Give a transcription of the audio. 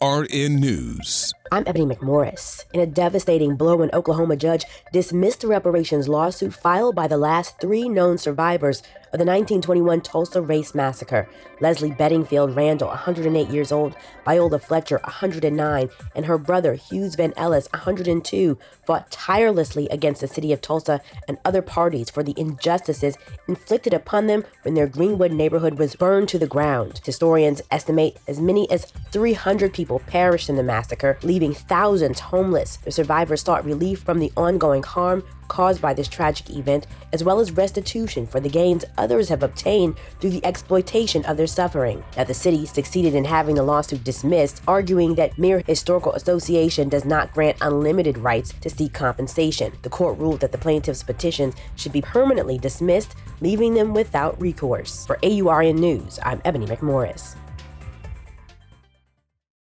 AURN News. I'm Ebony McMorris. In a devastating blow, an Oklahoma judge dismissed the reparations lawsuit filed by the last three known survivors of the 1921 Tulsa Race Massacre. Lessie Benningfield Randle, 108 years old, Viola Fletcher, 109, and her brother Hughes Van Ellis, 102, fought tirelessly against the city of Tulsa and other parties for the injustices inflicted upon them when their Greenwood neighborhood was burned to the ground. Historians estimate as many as 300 people perished in the massacre, leaving thousands homeless. The survivors sought relief from the ongoing harm caused by this tragic event, as well as restitution for the gains others have obtained through the exploitation of their suffering. That the city succeeded in having the lawsuit dismissed, arguing that mere historical association does not grant unlimited rights to seek compensation. The court ruled that the plaintiff's petitions should be permanently dismissed, leaving them without recourse. For AURN News, I'm Ebony McMorris.